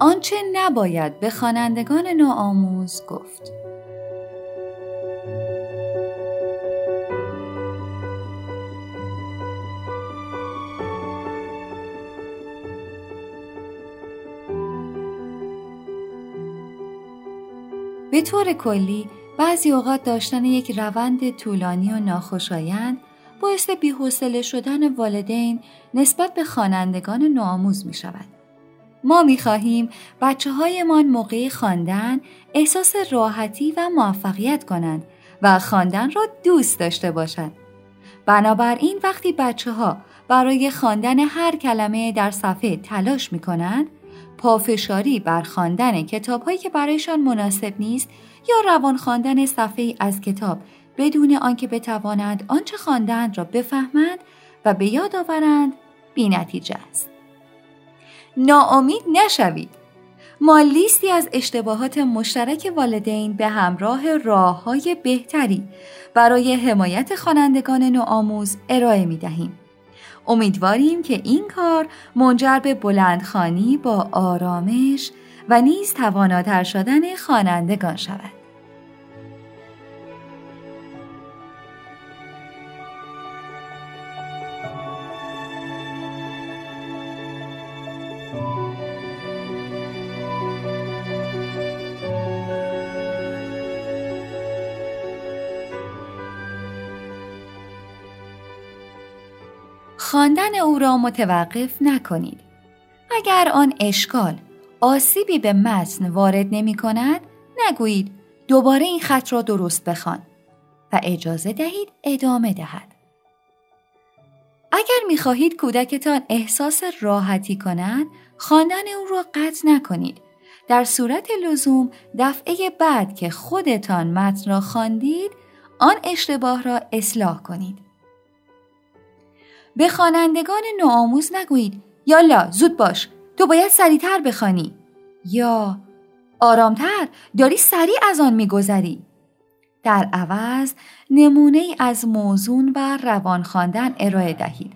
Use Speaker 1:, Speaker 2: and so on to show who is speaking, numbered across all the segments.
Speaker 1: آنچه نباید به خوانندگان نوآموز گفت به طور کلی بعضی اوقات داشتن یک روند طولانی و ناخوشایند باعث بیحوصله شدن والدین نسبت به خوانندگان نوآموز می شود. ما می خواهیم بچه هایمان موقع خواندن احساس راحتی و موفقیت کنند و خواندن را دوست داشته باشند. بنابراین وقتی بچه ها برای خواندن هر کلمه در صفحه تلاش می کنند پافشاری بر خواندن کتابهایی که برایشان مناسب نیست یا روان خواندن صفحه از کتاب بدون آنکه بتوانند آنچه خواندند را بفهمند و به یاد آورند نتیجه است ناامید نشوید ما لیستی از اشتباهات مشترک والدین به همراه راه های بهتری برای حمایت خوانندگان نوآموز ارائه می دهیم. امیدواریم که این کار منجر به بلندخانی با آرامش و نیز تواناتر شدن خوانندگان شود. خواندن او را متوقف نکنید. اگر آن اشکال آسیبی به متن وارد نمی کند، نگویید دوباره این خط را درست بخوان و اجازه دهید ادامه دهد. اگر می خواهید کودکتان احساس راحتی کند، خواندن او را قطع نکنید. در صورت لزوم دفعه بعد که خودتان متن را خواندید، آن اشتباه را اصلاح کنید. به خوانندگان نوآموز نگویید. یالا زود باش. تو باید سریعتر بخوانی. یا آرامتر داری سریع از آن میگذری. در عوض نمونه ای از موزون و روان خواندن ارائه دهید.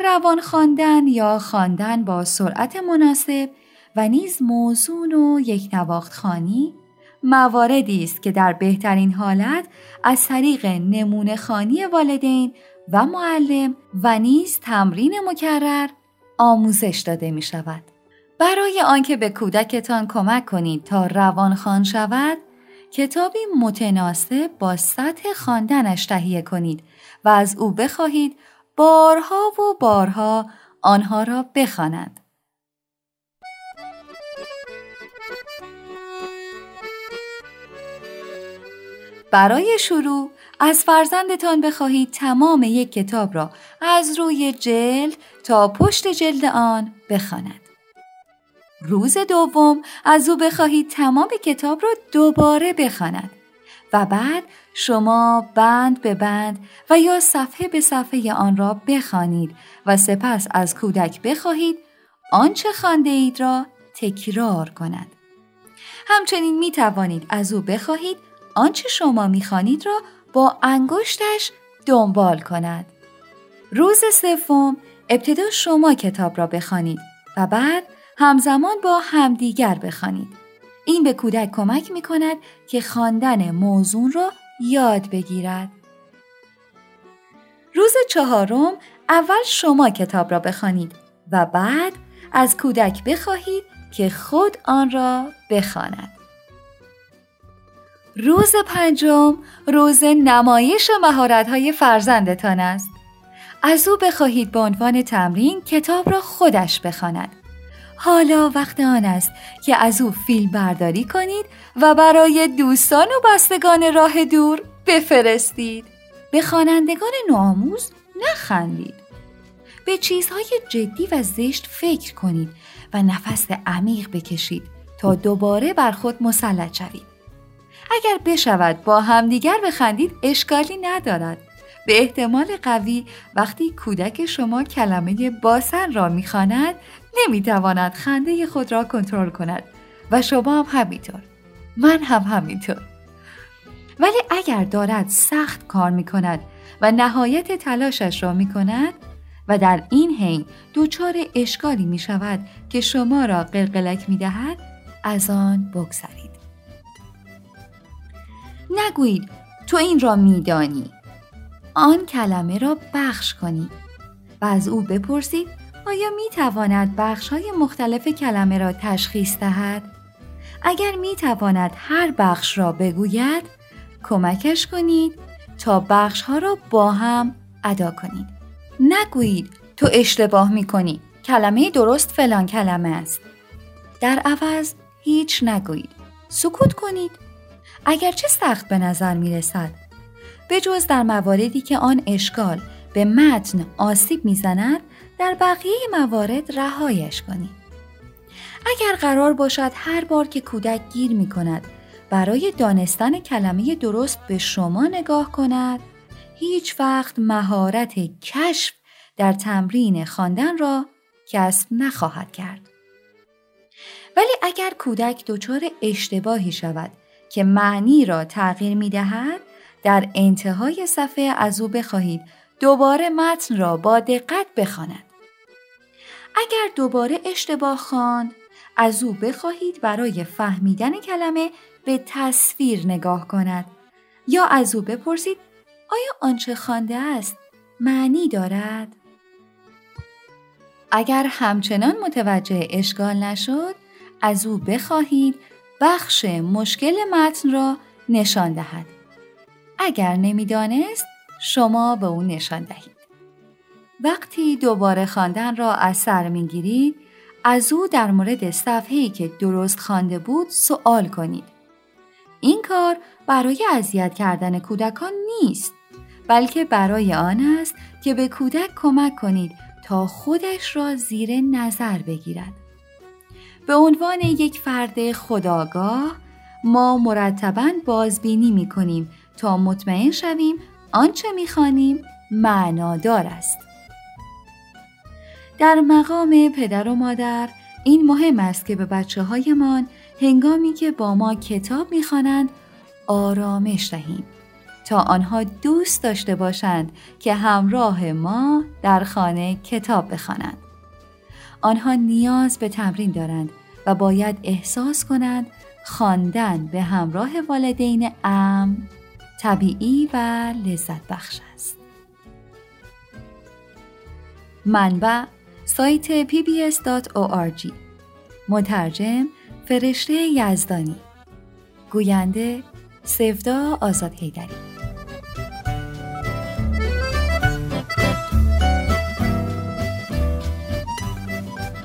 Speaker 1: روان خواندن یا خواندن با سرعت مناسب و نیز موزون و یک نواخت خانی مواردی است که در بهترین حالت از طریق نمونه خانی والدین و معلم و نیز تمرین مکرر آموزش داده می شود. برای آنکه به کودکتان کمک کنید تا روانخوان شود، کتابی متناسب با سطح خواندنش تهیه کنید و از او بخواهید بارها و بارها آنها را بخواند. برای شروع از فرزندتان بخواهید تمام یک کتاب را از روی جلد تا پشت جلد آن بخواند. روز دوم از او بخواهید تمام کتاب را دوباره بخواند و بعد شما بند به بند و یا صفحه به صفحه آن را بخوانید و سپس از کودک بخواهید آنچه خانده اید را تکرار کند. همچنین می توانید از او بخواهید آنچه شما می‌خوانید را با انگشتش دنبال کند. روز سوم ابتدا شما کتاب را بخوانید و بعد همزمان با همدیگر بخوانید. این به کودک کمک می کند که خواندن موزون را یاد بگیرد. روز چهارم اول شما کتاب را بخوانید و بعد از کودک بخواهید که خود آن را بخواند. روز پنجم روز نمایش های فرزندتان است. از او بخواهید به عنوان تمرین کتاب را خودش بخواند. حالا وقت آن است که از او فیلم برداری کنید و برای دوستان و بستگان راه دور بفرستید. به خوانندگان نوآموز نخندید. به چیزهای جدی و زشت فکر کنید و نفس عمیق بکشید تا دوباره بر خود مسلط شوید. اگر بشود با همدیگر بخندید اشکالی ندارد. به احتمال قوی وقتی کودک شما کلمه باسن را می‌خواند نمی‌تواند خنده خود را کنترل کند. و شما هم همینطور. من هم همینطور. ولی اگر دارد سخت کار می کند و نهایت تلاشش را می کند و در این حین دچار اشکالی می شود که شما را قلقلک می دهد از آن بگذرید. نگویید تو این را میدانی آن کلمه را بخش کنید و از او بپرسید آیا می تواند بخش های مختلف کلمه را تشخیص دهد؟ اگر می تواند هر بخش را بگوید کمکش کنید تا بخش ها را با هم ادا کنید. نگویید تو اشتباه می کنی. کلمه درست فلان کلمه است. در عوض هیچ نگویید. سکوت کنید. اگرچه سخت به نظر می رسد. به جز در مواردی که آن اشکال به متن آسیب می‌زند در بقیه موارد رهایش کنید. اگر قرار باشد هر بار که کودک گیر می کند برای دانستن کلمه درست به شما نگاه کند هیچ وقت مهارت کشف در تمرین خواندن را کسب نخواهد کرد. ولی اگر کودک دچار اشتباهی شود که معنی را تغییر می دهد در انتهای صفحه از او بخواهید دوباره متن را با دقت بخواند. اگر دوباره اشتباه خواند از او بخواهید برای فهمیدن کلمه به تصویر نگاه کند یا از او بپرسید آیا آنچه خوانده است معنی دارد؟ اگر همچنان متوجه اشکال نشد از او بخواهید بخش مشکل متن را نشان دهد. اگر نمی‌دانست شما به او نشان دهید. وقتی دوباره خواندن را از سر می‌گیرید از او در مورد صفحه‌ای که درست خوانده بود سوال کنید. این کار برای اذیت کردن کودکان نیست بلکه برای آن است که به کودک کمک کنید تا خودش را زیر نظر بگیرد. به عنوان یک فرد خداگاه ما مرتبا بازبینی می کنیم تا مطمئن شویم آنچه می‌خوانیم معنادار است. در مقام پدر و مادر این مهم است که به بچه هایمان هنگامی که با ما کتاب می‌خوانند آرامش دهیم تا آنها دوست داشته باشند که همراه ما در خانه کتاب بخوانند. آنها نیاز به تمرین دارند و باید احساس کنند خواندن به همراه والدین ام طبیعی و لذت بخش است. منبع سایت pbs.org مترجم فرشته یزدانی. گوینده سفدا آزاد هیدری